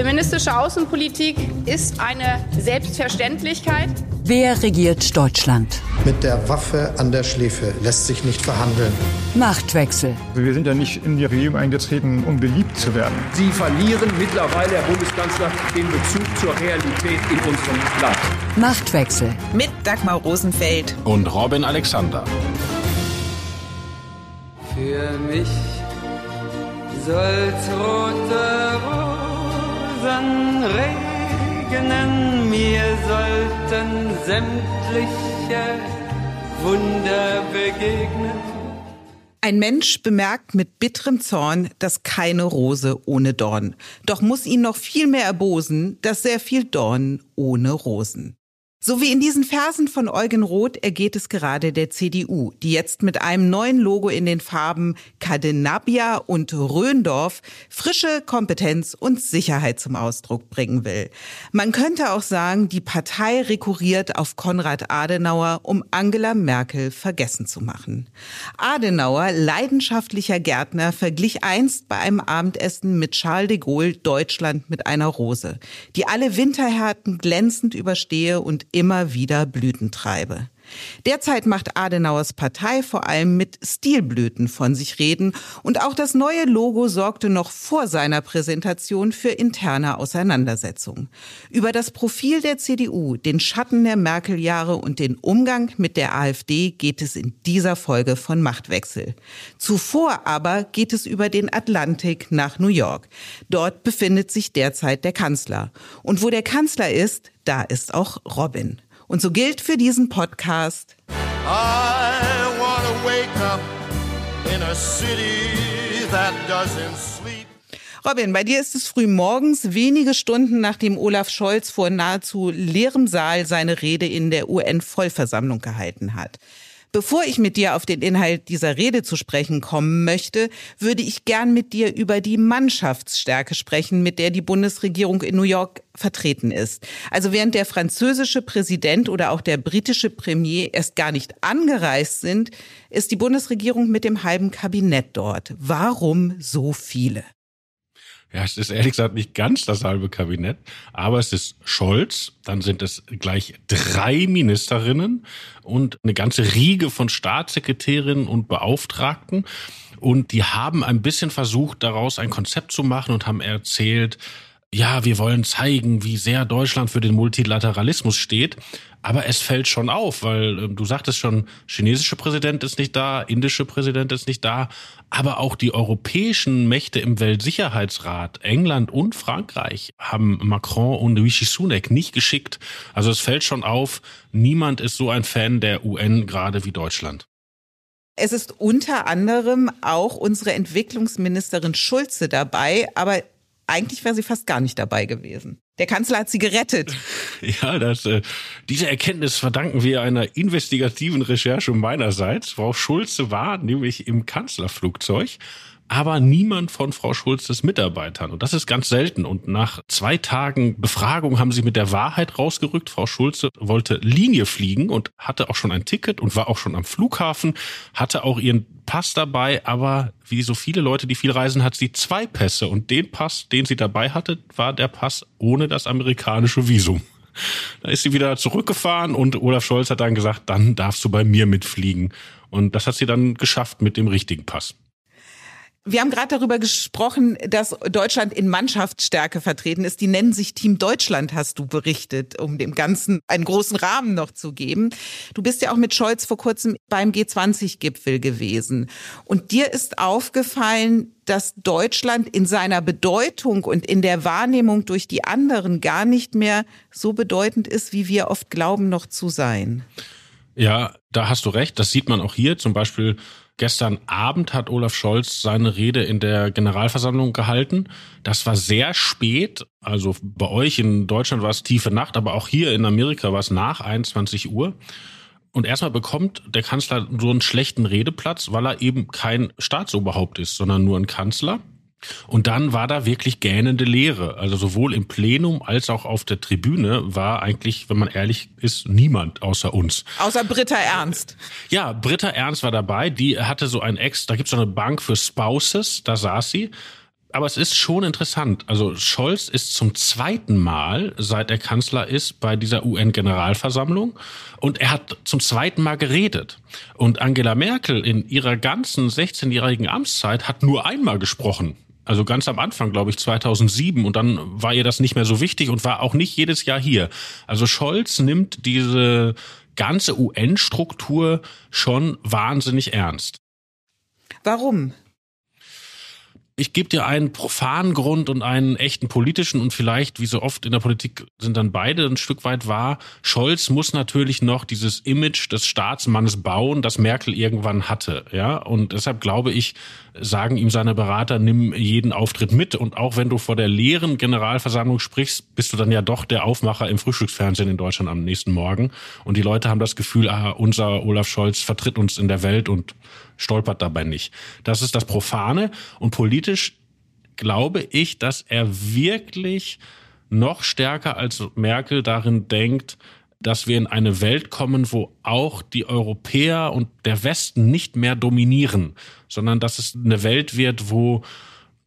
Feministische Außenpolitik ist eine Selbstverständlichkeit. Wer regiert Deutschland? Mit der Waffe an der Schläfe lässt sich nicht verhandeln. Machtwechsel. Wir sind ja nicht in die Regierung eingetreten, um beliebt zu werden. Sie verlieren mittlerweile, Herr Bundeskanzler, den Bezug zur Realität in unserem Land. Machtwechsel. Mit Dagmar Rosenfeld. Und Robin Alexander. Für mich soll's rote Rosen regnen, mir sollten sämtliche Wunder begegnen. Ein Mensch bemerkt mit bitterem Zorn, dass keine Rose ohne Dorn. Doch muss ihn noch viel mehr erbosen, dass sehr viel Dorn ohne Rosen. So wie in diesen Versen von Eugen Roth ergeht es gerade der CDU, die jetzt mit einem neuen Logo in den Farben Cadenabia und Röndorf frische Kompetenz und Sicherheit zum Ausdruck bringen will. Man könnte auch sagen, die Partei rekurriert auf Konrad Adenauer, um Angela Merkel vergessen zu machen. Adenauer, leidenschaftlicher Gärtner, verglich einst bei einem Abendessen mit Charles de Gaulle Deutschland mit einer Rose, die alle Winterhärten glänzend überstehe und immer wieder Blüten treibe. Derzeit macht Adenauers Partei vor allem mit Stilblüten von sich reden und auch das neue Logo sorgte noch vor seiner Präsentation für interne Auseinandersetzungen. Über das Profil der CDU, den Schatten der Merkel-Jahre und den Umgang mit der AfD geht es in dieser Folge von Machtwechsel. Zuvor aber geht es über den Atlantik nach New York. Dort befindet sich derzeit der Kanzler. Und wo der Kanzler ist, da ist auch Robin. Und so gilt für diesen Podcast. Robin, bei dir ist es früh morgens, wenige Stunden nachdem Olaf Scholz vor nahezu leerem Saal seine Rede in der UN-Vollversammlung gehalten hat. Bevor ich mit dir auf den Inhalt dieser Rede zu sprechen kommen möchte, würde ich gern mit dir über die Mannschaftsstärke sprechen, mit der die Bundesregierung in New York vertreten ist. Also während der französische Präsident oder auch der britische Premier erst gar nicht angereist sind, ist die Bundesregierung mit dem halben Kabinett dort. Warum so viele? Ja, es ist ehrlich gesagt nicht ganz das halbe Kabinett, aber es ist Scholz, dann sind es gleich drei Ministerinnen und eine ganze Riege von Staatssekretärinnen und Beauftragten. Und die haben ein bisschen versucht, daraus ein Konzept zu machen und haben erzählt, ja, wir wollen zeigen, wie sehr Deutschland für den Multilateralismus steht. Aber es fällt schon auf, weil äh, du sagtest schon, chinesische Präsident ist nicht da, indische Präsident ist nicht da, aber auch die europäischen Mächte im Weltsicherheitsrat, England und Frankreich, haben Macron und Rishi Sunak nicht geschickt. Also es fällt schon auf, niemand ist so ein Fan der UN gerade wie Deutschland. Es ist unter anderem auch unsere Entwicklungsministerin Schulze dabei, aber eigentlich wäre sie fast gar nicht dabei gewesen. Der Kanzler hat sie gerettet. Ja, das, äh, diese Erkenntnis verdanken wir einer investigativen Recherche meinerseits. Frau Schulze war nämlich im Kanzlerflugzeug aber niemand von Frau Schulzes Mitarbeitern. Und das ist ganz selten. Und nach zwei Tagen Befragung haben sie mit der Wahrheit rausgerückt. Frau Schulze wollte Linie fliegen und hatte auch schon ein Ticket und war auch schon am Flughafen, hatte auch ihren Pass dabei, aber wie so viele Leute, die viel reisen, hat sie zwei Pässe. Und den Pass, den sie dabei hatte, war der Pass ohne das amerikanische Visum. Da ist sie wieder zurückgefahren und Olaf Scholz hat dann gesagt, dann darfst du bei mir mitfliegen. Und das hat sie dann geschafft mit dem richtigen Pass. Wir haben gerade darüber gesprochen, dass Deutschland in Mannschaftsstärke vertreten ist. Die nennen sich Team Deutschland, hast du berichtet, um dem Ganzen einen großen Rahmen noch zu geben. Du bist ja auch mit Scholz vor kurzem beim G20-Gipfel gewesen. Und dir ist aufgefallen, dass Deutschland in seiner Bedeutung und in der Wahrnehmung durch die anderen gar nicht mehr so bedeutend ist, wie wir oft glauben, noch zu sein. Ja, da hast du recht. Das sieht man auch hier. Zum Beispiel Gestern Abend hat Olaf Scholz seine Rede in der Generalversammlung gehalten. Das war sehr spät. Also bei euch in Deutschland war es tiefe Nacht, aber auch hier in Amerika war es nach 21 Uhr. Und erstmal bekommt der Kanzler so einen schlechten Redeplatz, weil er eben kein Staatsoberhaupt ist, sondern nur ein Kanzler. Und dann war da wirklich gähnende Leere. Also sowohl im Plenum als auch auf der Tribüne war eigentlich, wenn man ehrlich ist, niemand außer uns. Außer Britta Ernst. Ja, Britta Ernst war dabei. Die hatte so ein Ex, da gibt's so eine Bank für Spouses, da saß sie. Aber es ist schon interessant. Also Scholz ist zum zweiten Mal, seit er Kanzler ist, bei dieser UN-Generalversammlung und er hat zum zweiten Mal geredet. Und Angela Merkel in ihrer ganzen 16-jährigen Amtszeit hat nur einmal gesprochen. Also ganz am Anfang, glaube ich, 2007. Und dann war ihr das nicht mehr so wichtig und war auch nicht jedes Jahr hier. Also Scholz nimmt diese ganze UN-Struktur schon wahnsinnig ernst. Warum? Ich gebe dir einen profanen Grund und einen echten politischen und vielleicht, wie so oft in der Politik, sind dann beide ein Stück weit wahr. Scholz muss natürlich noch dieses Image des Staatsmannes bauen, das Merkel irgendwann hatte, ja. Und deshalb glaube ich, sagen ihm seine Berater, nimm jeden Auftritt mit. Und auch wenn du vor der leeren Generalversammlung sprichst, bist du dann ja doch der Aufmacher im Frühstücksfernsehen in Deutschland am nächsten Morgen. Und die Leute haben das Gefühl, ah, unser Olaf Scholz vertritt uns in der Welt und stolpert dabei nicht. Das ist das Profane. Und politisch glaube ich, dass er wirklich noch stärker als Merkel darin denkt, dass wir in eine Welt kommen, wo auch die Europäer und der Westen nicht mehr dominieren, sondern dass es eine Welt wird, wo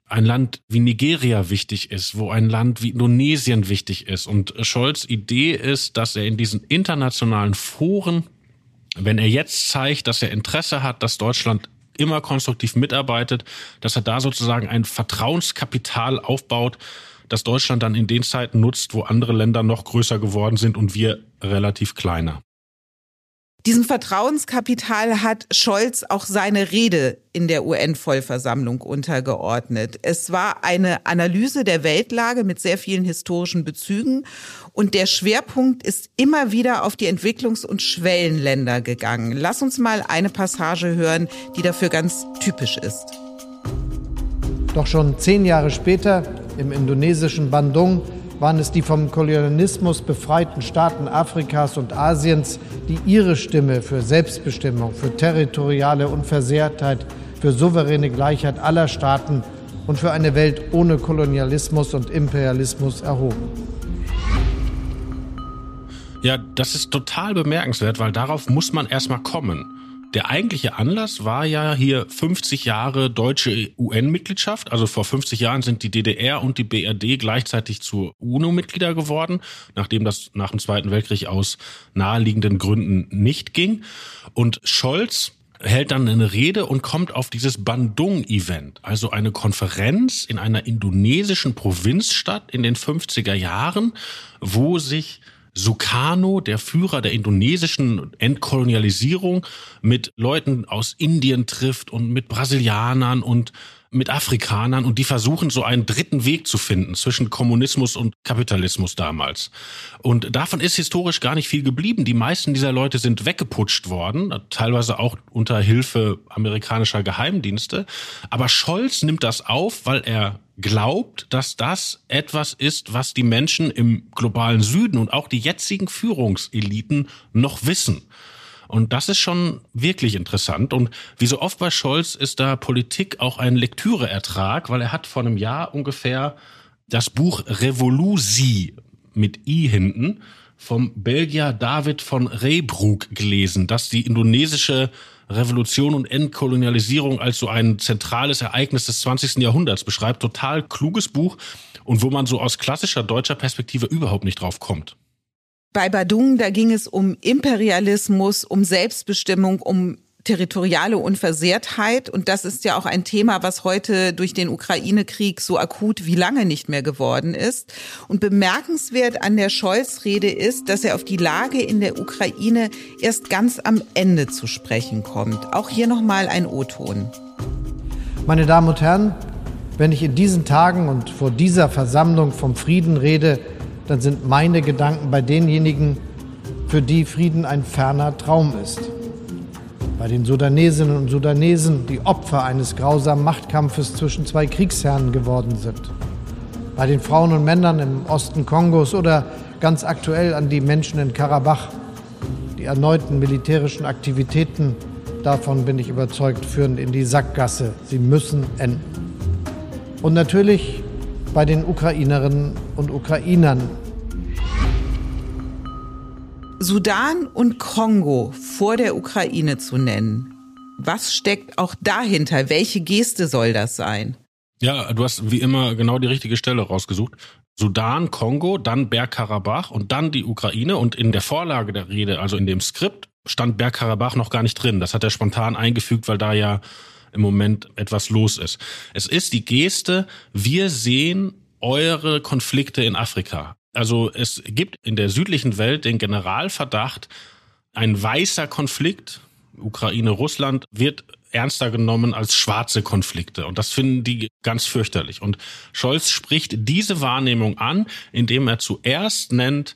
ein Land wie Nigeria wichtig ist, wo ein Land wie Indonesien wichtig ist. Und Scholz Idee ist, dass er in diesen internationalen Foren wenn er jetzt zeigt, dass er Interesse hat, dass Deutschland immer konstruktiv mitarbeitet, dass er da sozusagen ein Vertrauenskapital aufbaut, das Deutschland dann in den Zeiten nutzt, wo andere Länder noch größer geworden sind und wir relativ kleiner. Diesem Vertrauenskapital hat Scholz auch seine Rede in der UN-Vollversammlung untergeordnet. Es war eine Analyse der Weltlage mit sehr vielen historischen Bezügen und der Schwerpunkt ist immer wieder auf die Entwicklungs- und Schwellenländer gegangen. Lass uns mal eine Passage hören, die dafür ganz typisch ist. Doch schon zehn Jahre später, im indonesischen Bandung, waren es die vom Kolonialismus befreiten Staaten Afrikas und Asiens, die ihre Stimme für Selbstbestimmung, für territoriale Unversehrtheit, für souveräne Gleichheit aller Staaten und für eine Welt ohne Kolonialismus und Imperialismus erhoben. Ja, das ist total bemerkenswert, weil darauf muss man erstmal kommen. Der eigentliche Anlass war ja hier 50 Jahre deutsche UN-Mitgliedschaft. Also vor 50 Jahren sind die DDR und die BRD gleichzeitig zu UNO-Mitglieder geworden, nachdem das nach dem Zweiten Weltkrieg aus naheliegenden Gründen nicht ging. Und Scholz hält dann eine Rede und kommt auf dieses Bandung-Event, also eine Konferenz in einer indonesischen Provinzstadt in den 50er Jahren, wo sich Sukarno, der Führer der indonesischen Entkolonialisierung, mit Leuten aus Indien trifft und mit Brasilianern und mit Afrikanern und die versuchen so einen dritten Weg zu finden zwischen Kommunismus und Kapitalismus damals. Und davon ist historisch gar nicht viel geblieben. Die meisten dieser Leute sind weggeputscht worden, teilweise auch unter Hilfe amerikanischer Geheimdienste. Aber Scholz nimmt das auf, weil er glaubt, dass das etwas ist, was die Menschen im globalen Süden und auch die jetzigen Führungseliten noch wissen. Und das ist schon wirklich interessant. Und wie so oft bei Scholz ist da Politik auch ein Lektüreertrag, weil er hat vor einem Jahr ungefähr das Buch Revolusi mit I hinten vom Belgier David von Reybroek gelesen, das die indonesische Revolution und Entkolonialisierung als so ein zentrales Ereignis des 20. Jahrhunderts beschreibt. Total kluges Buch und wo man so aus klassischer deutscher Perspektive überhaupt nicht drauf kommt. Bei Badung, da ging es um Imperialismus, um Selbstbestimmung, um territoriale Unversehrtheit. Und das ist ja auch ein Thema, was heute durch den Ukraine-Krieg so akut wie lange nicht mehr geworden ist. Und bemerkenswert an der Scholz-Rede ist, dass er auf die Lage in der Ukraine erst ganz am Ende zu sprechen kommt. Auch hier nochmal ein O-Ton. Meine Damen und Herren, wenn ich in diesen Tagen und vor dieser Versammlung vom Frieden rede, dann sind meine Gedanken bei denjenigen, für die Frieden ein ferner Traum ist bei den Sudanesinnen und Sudanesen, die Opfer eines grausamen Machtkampfes zwischen zwei Kriegsherren geworden sind, bei den Frauen und Männern im Osten Kongos oder ganz aktuell an die Menschen in Karabach. Die erneuten militärischen Aktivitäten, davon bin ich überzeugt, führen in die Sackgasse. Sie müssen enden. Und natürlich bei den Ukrainerinnen und Ukrainern, Sudan und Kongo vor der Ukraine zu nennen, was steckt auch dahinter? Welche Geste soll das sein? Ja, du hast wie immer genau die richtige Stelle rausgesucht. Sudan, Kongo, dann Bergkarabach und dann die Ukraine. Und in der Vorlage der Rede, also in dem Skript, stand Bergkarabach noch gar nicht drin. Das hat er spontan eingefügt, weil da ja im Moment etwas los ist. Es ist die Geste, wir sehen eure Konflikte in Afrika. Also es gibt in der südlichen Welt den Generalverdacht, ein weißer Konflikt, Ukraine, Russland, wird ernster genommen als schwarze Konflikte. Und das finden die ganz fürchterlich. Und Scholz spricht diese Wahrnehmung an, indem er zuerst nennt,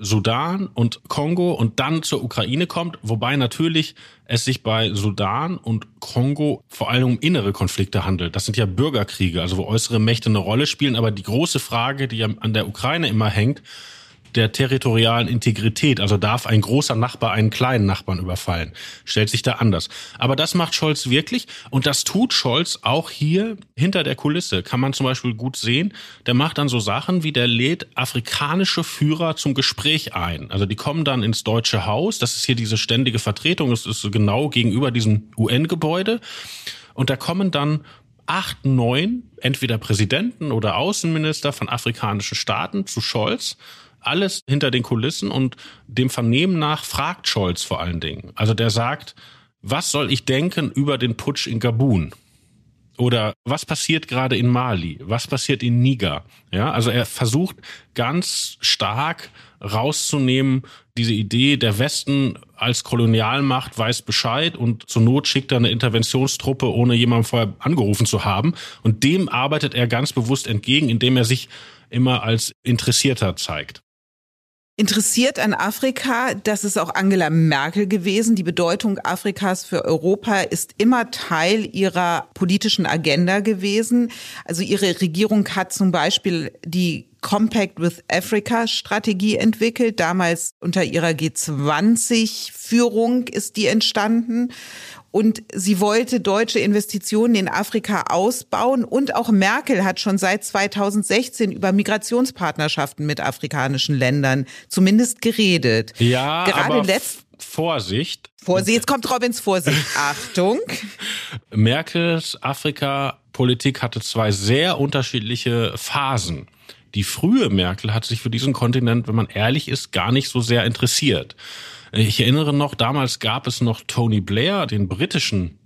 Sudan und Kongo und dann zur Ukraine kommt, wobei natürlich es sich bei Sudan und Kongo vor allem um innere Konflikte handelt. Das sind ja Bürgerkriege, also wo äußere Mächte eine Rolle spielen. Aber die große Frage, die an der Ukraine immer hängt, der territorialen Integrität. Also darf ein großer Nachbar einen kleinen Nachbarn überfallen? Stellt sich da anders. Aber das macht Scholz wirklich und das tut Scholz auch hier hinter der Kulisse. Kann man zum Beispiel gut sehen. Der macht dann so Sachen wie der lädt afrikanische Führer zum Gespräch ein. Also die kommen dann ins Deutsche Haus. Das ist hier diese ständige Vertretung. Es ist genau gegenüber diesem UN-Gebäude. Und da kommen dann acht, neun, entweder Präsidenten oder Außenminister von afrikanischen Staaten zu Scholz alles hinter den Kulissen und dem Vernehmen nach fragt Scholz vor allen Dingen. Also der sagt, was soll ich denken über den Putsch in Gabun? Oder was passiert gerade in Mali? Was passiert in Niger? Ja, also er versucht ganz stark rauszunehmen, diese Idee, der Westen als Kolonialmacht weiß Bescheid und zur Not schickt er eine Interventionstruppe, ohne jemanden vorher angerufen zu haben. Und dem arbeitet er ganz bewusst entgegen, indem er sich immer als Interessierter zeigt. Interessiert an Afrika, das ist auch Angela Merkel gewesen. Die Bedeutung Afrikas für Europa ist immer Teil ihrer politischen Agenda gewesen. Also ihre Regierung hat zum Beispiel die Compact with Africa Strategie entwickelt. Damals unter ihrer G20 Führung ist die entstanden. Und sie wollte deutsche Investitionen in Afrika ausbauen. Und auch Merkel hat schon seit 2016 über Migrationspartnerschaften mit afrikanischen Ländern zumindest geredet. Ja, Gerade aber Vorsicht. Vorsicht, jetzt kommt Robins Vorsicht. Achtung. Merkels Afrika-Politik hatte zwei sehr unterschiedliche Phasen. Die frühe Merkel hat sich für diesen Kontinent, wenn man ehrlich ist, gar nicht so sehr interessiert. Ich erinnere noch, damals gab es noch Tony Blair, den britischen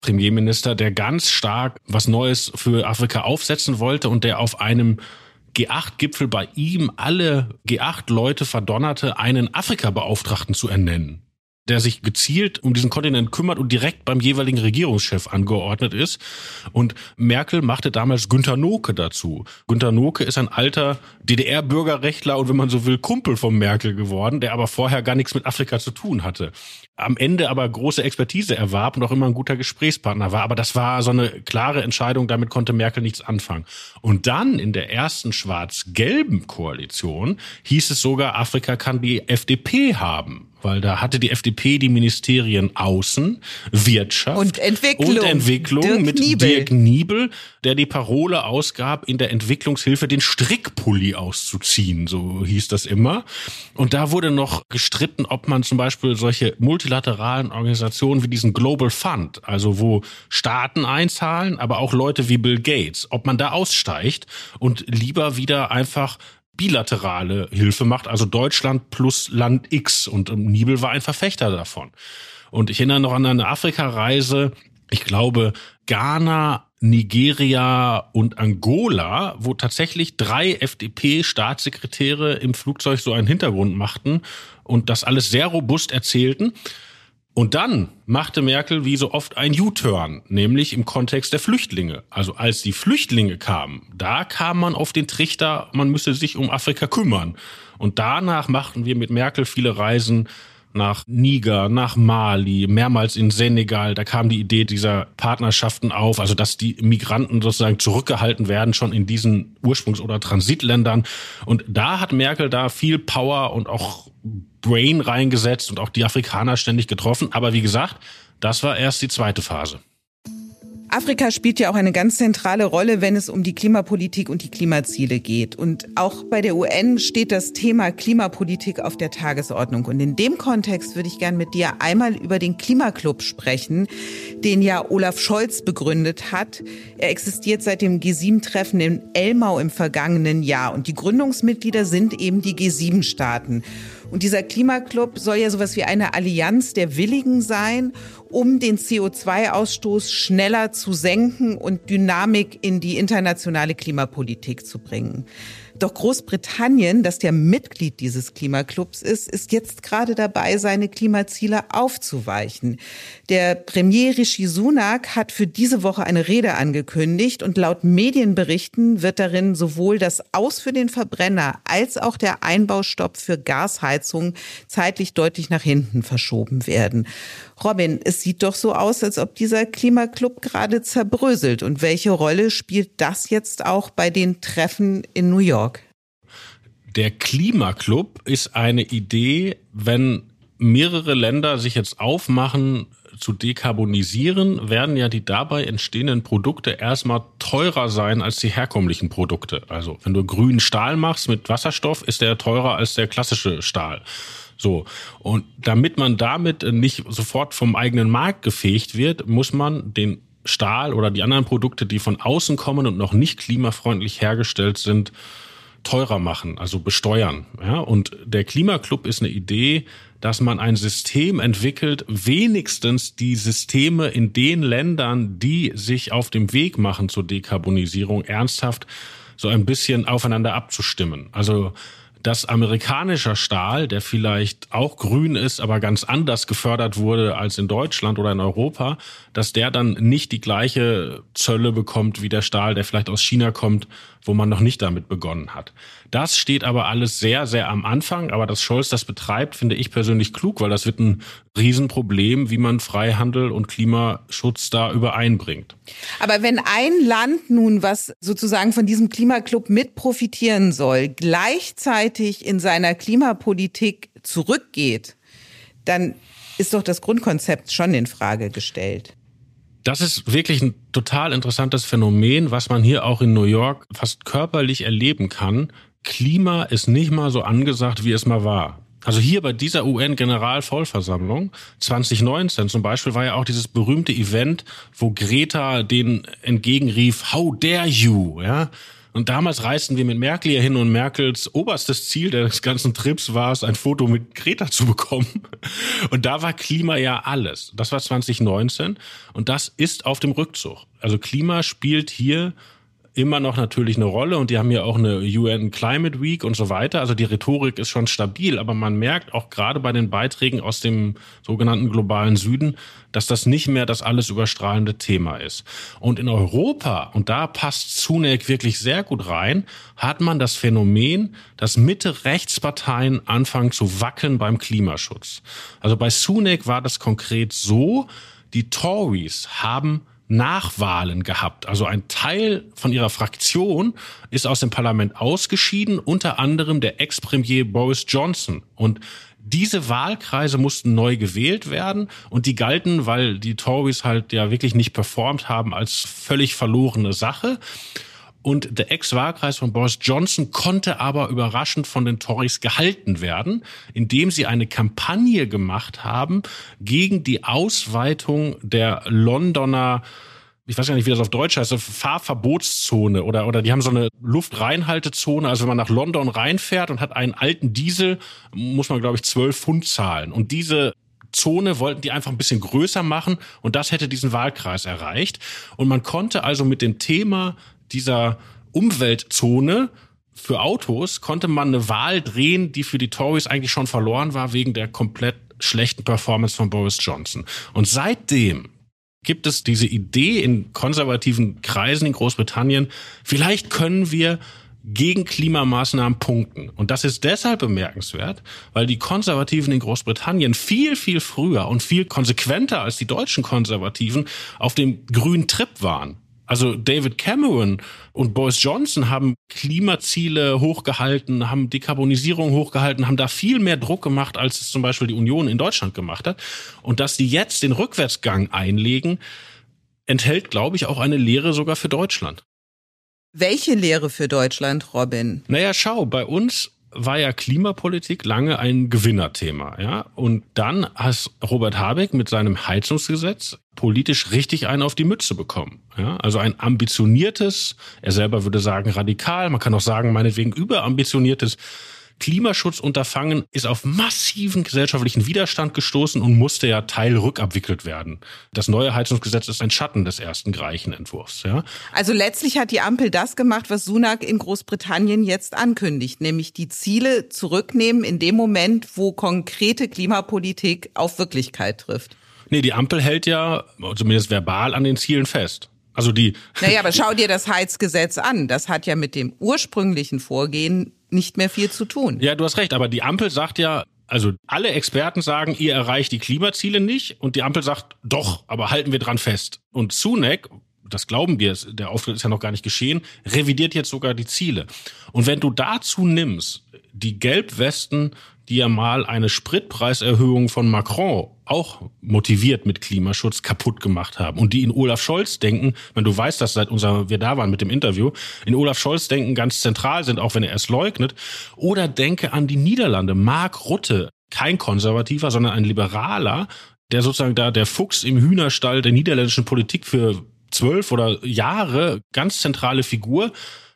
Premierminister, der ganz stark was Neues für Afrika aufsetzen wollte und der auf einem G8-Gipfel bei ihm alle G8-Leute verdonnerte, einen Afrika-Beauftragten zu ernennen der sich gezielt um diesen Kontinent kümmert und direkt beim jeweiligen Regierungschef angeordnet ist. Und Merkel machte damals Günter Noke dazu. Günter Noke ist ein alter DDR-Bürgerrechtler und wenn man so will, Kumpel von Merkel geworden, der aber vorher gar nichts mit Afrika zu tun hatte. Am Ende aber große Expertise erwarb und auch immer ein guter Gesprächspartner war. Aber das war so eine klare Entscheidung, damit konnte Merkel nichts anfangen. Und dann in der ersten schwarz-gelben Koalition hieß es sogar, Afrika kann die FDP haben weil da hatte die FDP die Ministerien Außen, Wirtschaft und Entwicklung, und Entwicklung Dirk mit Niebel. Dirk Niebel, der die Parole ausgab, in der Entwicklungshilfe den Strickpulli auszuziehen, so hieß das immer. Und da wurde noch gestritten, ob man zum Beispiel solche multilateralen Organisationen wie diesen Global Fund, also wo Staaten einzahlen, aber auch Leute wie Bill Gates, ob man da aussteigt und lieber wieder einfach bilaterale Hilfe macht, also Deutschland plus Land X. Und Nibel war ein Verfechter davon. Und ich erinnere noch an eine Afrika-Reise, ich glaube, Ghana, Nigeria und Angola, wo tatsächlich drei FDP-Staatssekretäre im Flugzeug so einen Hintergrund machten und das alles sehr robust erzählten. Und dann machte Merkel wie so oft ein U-Turn, nämlich im Kontext der Flüchtlinge. Also als die Flüchtlinge kamen, da kam man auf den Trichter, man müsse sich um Afrika kümmern. Und danach machten wir mit Merkel viele Reisen nach Niger, nach Mali, mehrmals in Senegal. Da kam die Idee dieser Partnerschaften auf, also dass die Migranten sozusagen zurückgehalten werden, schon in diesen Ursprungs- oder Transitländern. Und da hat Merkel da viel Power und auch Brain reingesetzt und auch die Afrikaner ständig getroffen. Aber wie gesagt, das war erst die zweite Phase. Afrika spielt ja auch eine ganz zentrale Rolle, wenn es um die Klimapolitik und die Klimaziele geht. Und auch bei der UN steht das Thema Klimapolitik auf der Tagesordnung. Und in dem Kontext würde ich gern mit dir einmal über den Klimaclub sprechen, den ja Olaf Scholz begründet hat. Er existiert seit dem G7-Treffen in Elmau im vergangenen Jahr. Und die Gründungsmitglieder sind eben die G7-Staaten. Und dieser Klimaclub soll ja sowas wie eine Allianz der Willigen sein, um den CO2-Ausstoß schneller zu senken und Dynamik in die internationale Klimapolitik zu bringen. Doch Großbritannien, das ja Mitglied dieses Klimaclubs ist, ist jetzt gerade dabei, seine Klimaziele aufzuweichen. Der Premier Rishi Sunak hat für diese Woche eine Rede angekündigt und laut Medienberichten wird darin sowohl das Aus für den Verbrenner als auch der Einbaustopp für Gasheizung zeitlich deutlich nach hinten verschoben werden. Robin, es sieht doch so aus, als ob dieser Klimaclub gerade zerbröselt. Und welche Rolle spielt das jetzt auch bei den Treffen in New York? Der Klimaclub ist eine Idee, wenn mehrere Länder sich jetzt aufmachen, zu dekarbonisieren, werden ja die dabei entstehenden Produkte erstmal teurer sein als die herkömmlichen Produkte. Also wenn du grünen Stahl machst mit Wasserstoff, ist der teurer als der klassische Stahl. So. Und damit man damit nicht sofort vom eigenen Markt gefegt wird, muss man den Stahl oder die anderen Produkte, die von außen kommen und noch nicht klimafreundlich hergestellt sind, teurer machen, also besteuern. Ja? Und der Klimaclub ist eine Idee, dass man ein System entwickelt, wenigstens die Systeme in den Ländern, die sich auf dem Weg machen zur Dekarbonisierung, ernsthaft so ein bisschen aufeinander abzustimmen. Also dass amerikanischer Stahl, der vielleicht auch grün ist, aber ganz anders gefördert wurde als in Deutschland oder in Europa, dass der dann nicht die gleiche Zölle bekommt wie der Stahl, der vielleicht aus China kommt, wo man noch nicht damit begonnen hat. Das steht aber alles sehr, sehr am Anfang. Aber dass Scholz das betreibt, finde ich persönlich klug, weil das wird ein Riesenproblem, wie man Freihandel und Klimaschutz da übereinbringt. Aber wenn ein Land nun, was sozusagen von diesem Klimaclub mit profitieren soll, gleichzeitig in seiner Klimapolitik zurückgeht, dann ist doch das Grundkonzept schon in Frage gestellt. Das ist wirklich ein total interessantes Phänomen, was man hier auch in New York fast körperlich erleben kann. Klima ist nicht mal so angesagt, wie es mal war. Also hier bei dieser UN-Generalvollversammlung 2019 zum Beispiel war ja auch dieses berühmte Event, wo Greta den entgegenrief, How dare you? Ja, und damals reisten wir mit Merkel hier hin und Merkels oberstes Ziel des ganzen Trips war es, ein Foto mit Greta zu bekommen. Und da war Klima ja alles. Das war 2019 und das ist auf dem Rückzug. Also Klima spielt hier immer noch natürlich eine Rolle und die haben ja auch eine UN Climate Week und so weiter. Also die Rhetorik ist schon stabil, aber man merkt auch gerade bei den Beiträgen aus dem sogenannten globalen Süden, dass das nicht mehr das alles überstrahlende Thema ist. Und in Europa, und da passt Sunak wirklich sehr gut rein, hat man das Phänomen, dass Mitte-Rechtsparteien anfangen zu wackeln beim Klimaschutz. Also bei Sunak war das konkret so, die Tories haben Nachwahlen gehabt. Also ein Teil von ihrer Fraktion ist aus dem Parlament ausgeschieden, unter anderem der Ex-Premier Boris Johnson. Und diese Wahlkreise mussten neu gewählt werden und die galten, weil die Tories halt ja wirklich nicht performt haben, als völlig verlorene Sache. Und der Ex-Wahlkreis von Boris Johnson konnte aber überraschend von den Tories gehalten werden, indem sie eine Kampagne gemacht haben gegen die Ausweitung der Londoner ich weiß gar nicht, wie das auf Deutsch heißt, Fahrverbotszone oder, oder die haben so eine Luftreinhaltezone. Also wenn man nach London reinfährt und hat einen alten Diesel, muss man, glaube ich, zwölf Pfund zahlen. Und diese Zone wollten die einfach ein bisschen größer machen und das hätte diesen Wahlkreis erreicht. Und man konnte also mit dem Thema dieser Umweltzone für Autos konnte man eine Wahl drehen, die für die Tories eigentlich schon verloren war wegen der komplett schlechten Performance von Boris Johnson. Und seitdem gibt es diese Idee in konservativen Kreisen in Großbritannien, vielleicht können wir gegen Klimamaßnahmen punkten. Und das ist deshalb bemerkenswert, weil die Konservativen in Großbritannien viel, viel früher und viel konsequenter als die deutschen Konservativen auf dem grünen Trip waren. Also David Cameron und Boris Johnson haben Klimaziele hochgehalten, haben Dekarbonisierung hochgehalten, haben da viel mehr Druck gemacht, als es zum Beispiel die Union in Deutschland gemacht hat. Und dass die jetzt den Rückwärtsgang einlegen, enthält, glaube ich, auch eine Lehre sogar für Deutschland. Welche Lehre für Deutschland, Robin? Naja, schau, bei uns war ja Klimapolitik lange ein Gewinnerthema, ja. Und dann hat Robert Habeck mit seinem Heizungsgesetz politisch richtig einen auf die Mütze bekommen, ja. Also ein ambitioniertes, er selber würde sagen radikal, man kann auch sagen meinetwegen überambitioniertes Klimaschutzunterfangen ist auf massiven gesellschaftlichen Widerstand gestoßen und musste ja teilrückabwickelt werden. Das neue Heizungsgesetz ist ein Schatten des ersten Greichenentwurfs. Ja? Also letztlich hat die Ampel das gemacht, was Sunak in Großbritannien jetzt ankündigt, nämlich die Ziele zurücknehmen in dem Moment, wo konkrete Klimapolitik auf Wirklichkeit trifft. Nee, die Ampel hält ja zumindest verbal an den Zielen fest. Also die. Naja, aber schau dir das Heizgesetz an. Das hat ja mit dem ursprünglichen Vorgehen nicht mehr viel zu tun. Ja, du hast recht, aber die Ampel sagt ja, also alle Experten sagen, ihr erreicht die Klimaziele nicht und die Ampel sagt, doch, aber halten wir dran fest. Und Sunak, das glauben wir, der Auftritt ist ja noch gar nicht geschehen, revidiert jetzt sogar die Ziele. Und wenn du dazu nimmst, die Gelbwesten die ja mal eine Spritpreiserhöhung von Macron auch motiviert mit Klimaschutz kaputt gemacht haben und die in Olaf Scholz denken, wenn du weißt, dass seit unser wir da waren mit dem Interview, in Olaf Scholz denken ganz zentral sind, auch wenn er es leugnet, oder denke an die Niederlande, Mark Rutte, kein Konservativer, sondern ein Liberaler, der sozusagen da der Fuchs im Hühnerstall der niederländischen Politik für zwölf oder Jahre ganz zentrale Figur,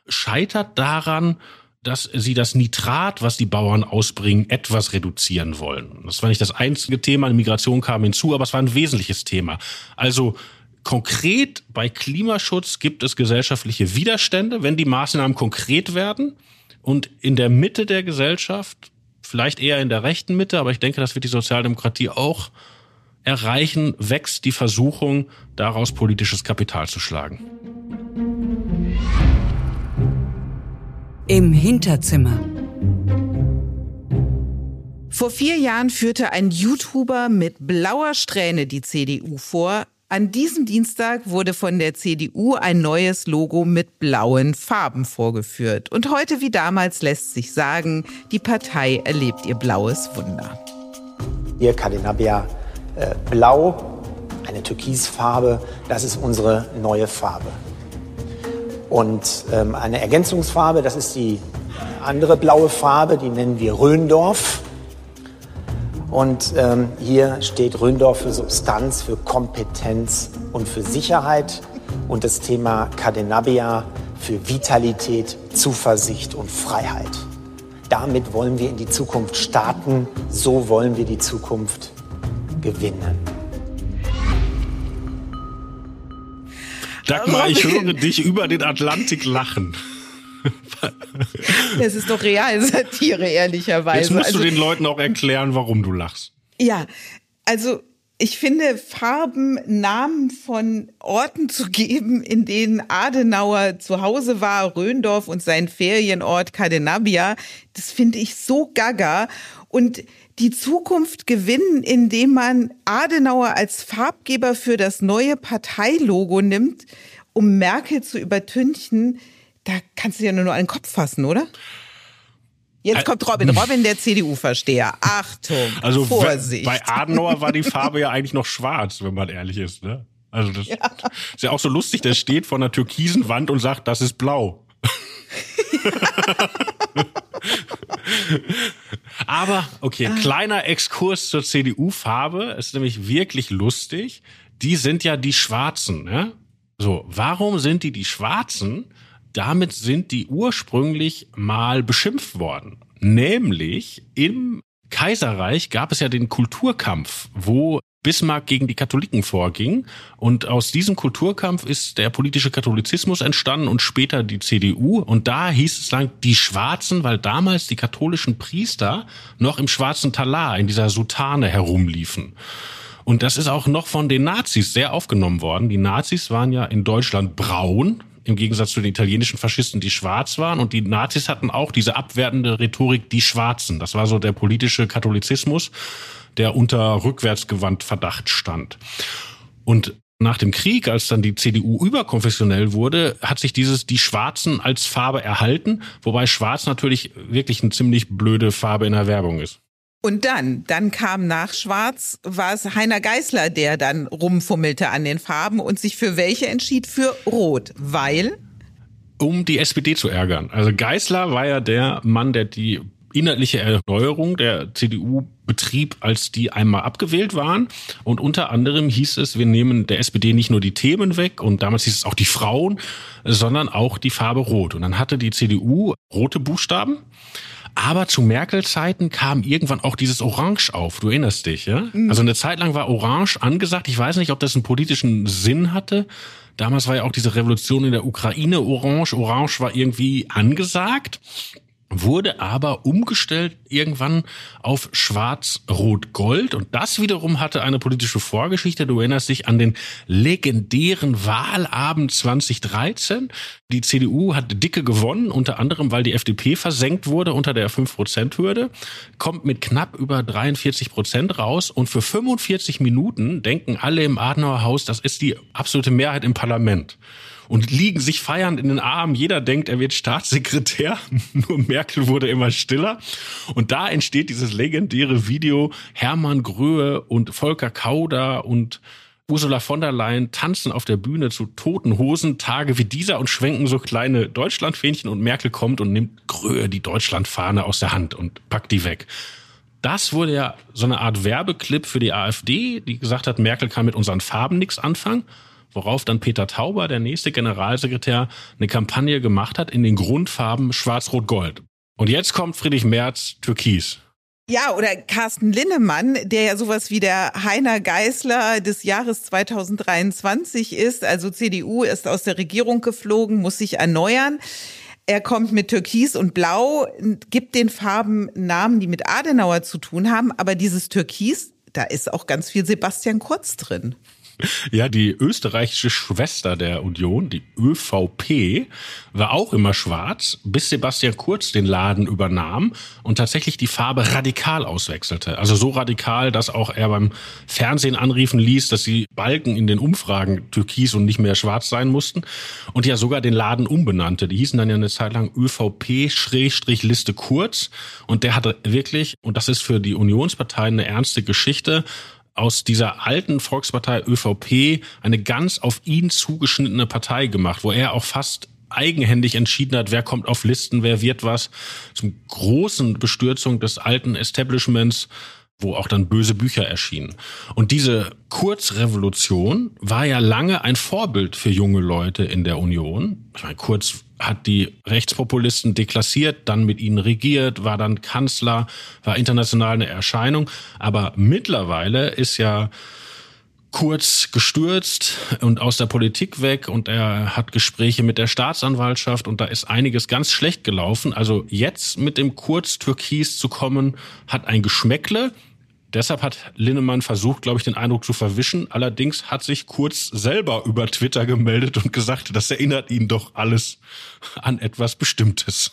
scheitert daran, dass sie das Nitrat, was die Bauern ausbringen, etwas reduzieren wollen. Das war nicht das einzige Thema, die Migration kam hinzu, aber es war ein wesentliches Thema. Also konkret bei Klimaschutz gibt es gesellschaftliche Widerstände, wenn die Maßnahmen konkret werden. Und in der Mitte der Gesellschaft, vielleicht eher in der rechten Mitte, aber ich denke, das wird die Sozialdemokratie auch erreichen, wächst die Versuchung, daraus politisches Kapital zu schlagen. Im Hinterzimmer. Vor vier Jahren führte ein YouTuber mit blauer Strähne die CDU vor. An diesem Dienstag wurde von der CDU ein neues Logo mit blauen Farben vorgeführt. Und heute wie damals lässt sich sagen, die Partei erlebt ihr blaues Wunder. Hier Cadenabia äh, blau, eine Türkisfarbe, das ist unsere neue Farbe. Und ähm, eine Ergänzungsfarbe, das ist die andere blaue Farbe, die nennen wir Röndorf. Und ähm, hier steht Röndorf für Substanz, für Kompetenz und für Sicherheit. Und das Thema Cadenabia für Vitalität, Zuversicht und Freiheit. Damit wollen wir in die Zukunft starten. So wollen wir die Zukunft gewinnen. Dagmar, ich höre dich über den Atlantik lachen. Das ist doch Realsatire, ehrlicherweise. Jetzt musst du also, den Leuten auch erklären, warum du lachst. Ja, also ich finde, Farben Namen von Orten zu geben, in denen Adenauer zu Hause war, Röndorf und sein Ferienort Cadenabia, das finde ich so gaga. Und die Zukunft gewinnen, indem man Adenauer als Farbgeber für das neue Parteilogo nimmt, um Merkel zu übertünchen, da kannst du ja nur einen Kopf fassen, oder? Jetzt kommt Robin, Robin der CDU-Versteher. Achtung, also Vorsicht. Bei Adenauer war die Farbe ja eigentlich noch schwarz, wenn man ehrlich ist. Ne? Also das ja. ist ja auch so lustig, der steht vor einer türkisen Wand und sagt, das ist blau. Aber, okay, ah. kleiner Exkurs zur CDU-Farbe, ist nämlich wirklich lustig. Die sind ja die Schwarzen, ne? So, warum sind die die Schwarzen? Damit sind die ursprünglich mal beschimpft worden. Nämlich im Kaiserreich gab es ja den Kulturkampf, wo Bismarck gegen die Katholiken vorging. Und aus diesem Kulturkampf ist der politische Katholizismus entstanden und später die CDU. Und da hieß es lang die Schwarzen, weil damals die katholischen Priester noch im schwarzen Talar, in dieser Soutane herumliefen. Und das ist auch noch von den Nazis sehr aufgenommen worden. Die Nazis waren ja in Deutschland braun, im Gegensatz zu den italienischen Faschisten, die schwarz waren. Und die Nazis hatten auch diese abwertende Rhetorik, die Schwarzen. Das war so der politische Katholizismus der unter rückwärtsgewandt Verdacht stand. Und nach dem Krieg, als dann die CDU überkonfessionell wurde, hat sich dieses die Schwarzen als Farbe erhalten, wobei Schwarz natürlich wirklich eine ziemlich blöde Farbe in der Werbung ist. Und dann, dann kam nach Schwarz, war es Heiner Geißler, der dann rumfummelte an den Farben und sich für welche entschied? Für Rot, weil um die SPD zu ärgern. Also Geißler war ja der Mann, der die inhaltliche Erneuerung der CDU betrieb, als die einmal abgewählt waren. Und unter anderem hieß es, wir nehmen der SPD nicht nur die Themen weg und damals hieß es auch die Frauen, sondern auch die Farbe Rot. Und dann hatte die CDU rote Buchstaben. Aber zu Merkel-Zeiten kam irgendwann auch dieses Orange auf. Du erinnerst dich, ja? Mhm. Also eine Zeit lang war Orange angesagt. Ich weiß nicht, ob das einen politischen Sinn hatte. Damals war ja auch diese Revolution in der Ukraine orange. Orange war irgendwie angesagt wurde aber umgestellt irgendwann auf Schwarz-Rot-Gold. Und das wiederum hatte eine politische Vorgeschichte. Du erinnerst dich an den legendären Wahlabend 2013. Die CDU hat dicke gewonnen, unter anderem, weil die FDP versenkt wurde unter der 5-Prozent-Hürde, kommt mit knapp über 43 Prozent raus. Und für 45 Minuten denken alle im Adenauer Haus, das ist die absolute Mehrheit im Parlament und liegen sich feiernd in den Armen. Jeder denkt, er wird Staatssekretär. Nur Merkel wurde immer stiller. Und da entsteht dieses legendäre Video. Hermann Gröhe und Volker Kauder und Ursula von der Leyen tanzen auf der Bühne zu toten Hosen, Tage wie dieser und schwenken so kleine Deutschlandfähnchen und Merkel kommt und nimmt Gröhe die Deutschlandfahne aus der Hand und packt die weg. Das wurde ja so eine Art Werbeclip für die AfD, die gesagt hat, Merkel kann mit unseren Farben nichts anfangen worauf dann Peter Tauber, der nächste Generalsekretär, eine Kampagne gemacht hat in den Grundfarben Schwarz-Rot-Gold. Und jetzt kommt Friedrich Merz Türkis. Ja, oder Carsten Linnemann, der ja sowas wie der Heiner Geißler des Jahres 2023 ist. Also CDU ist aus der Regierung geflogen, muss sich erneuern. Er kommt mit Türkis und Blau, gibt den Farben Namen, die mit Adenauer zu tun haben. Aber dieses Türkis, da ist auch ganz viel Sebastian Kurz drin. Ja, die österreichische Schwester der Union, die ÖVP, war auch immer schwarz, bis Sebastian Kurz den Laden übernahm und tatsächlich die Farbe radikal auswechselte. Also so radikal, dass auch er beim Fernsehen anriefen ließ, dass die Balken in den Umfragen türkis und nicht mehr schwarz sein mussten und ja sogar den Laden umbenannte. Die hießen dann ja eine Zeit lang ÖVP-Liste Kurz und der hatte wirklich, und das ist für die Unionsparteien eine ernste Geschichte, aus dieser alten Volkspartei ÖVP eine ganz auf ihn zugeschnittene Partei gemacht, wo er auch fast eigenhändig entschieden hat, wer kommt auf Listen, wer wird was, zum großen Bestürzung des alten Establishments wo auch dann böse Bücher erschienen. Und diese Kurzrevolution war ja lange ein Vorbild für junge Leute in der Union. Ich meine, Kurz hat die Rechtspopulisten deklassiert, dann mit ihnen regiert, war dann Kanzler, war international eine Erscheinung. Aber mittlerweile ist ja Kurz gestürzt und aus der Politik weg und er hat Gespräche mit der Staatsanwaltschaft und da ist einiges ganz schlecht gelaufen. Also jetzt mit dem Kurz Türkis zu kommen, hat ein Geschmäckle. Deshalb hat Linnemann versucht, glaube ich, den Eindruck zu verwischen. Allerdings hat sich Kurz selber über Twitter gemeldet und gesagt, das erinnert ihn doch alles an etwas Bestimmtes.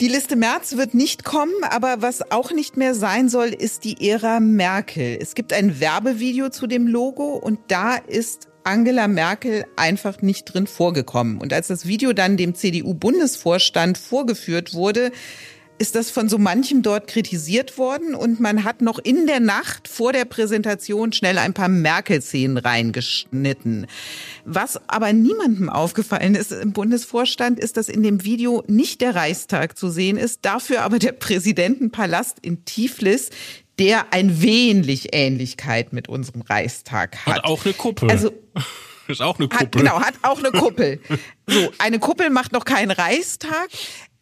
Die Liste März wird nicht kommen, aber was auch nicht mehr sein soll, ist die Ära Merkel. Es gibt ein Werbevideo zu dem Logo und da ist Angela Merkel einfach nicht drin vorgekommen. Und als das Video dann dem CDU-Bundesvorstand vorgeführt wurde, ist das von so manchem dort kritisiert worden und man hat noch in der Nacht vor der Präsentation schnell ein paar Merkel-Szenen reingeschnitten. Was aber niemandem aufgefallen ist im Bundesvorstand, ist, dass in dem Video nicht der Reichstag zu sehen ist, dafür aber der Präsidentenpalast in Tiflis, der ein wenig Ähnlichkeit mit unserem Reichstag hat. Hat auch eine Kuppel. Also ist auch eine Kuppel. Hat, genau, hat auch eine Kuppel. So, eine Kuppel macht noch keinen Reichstag,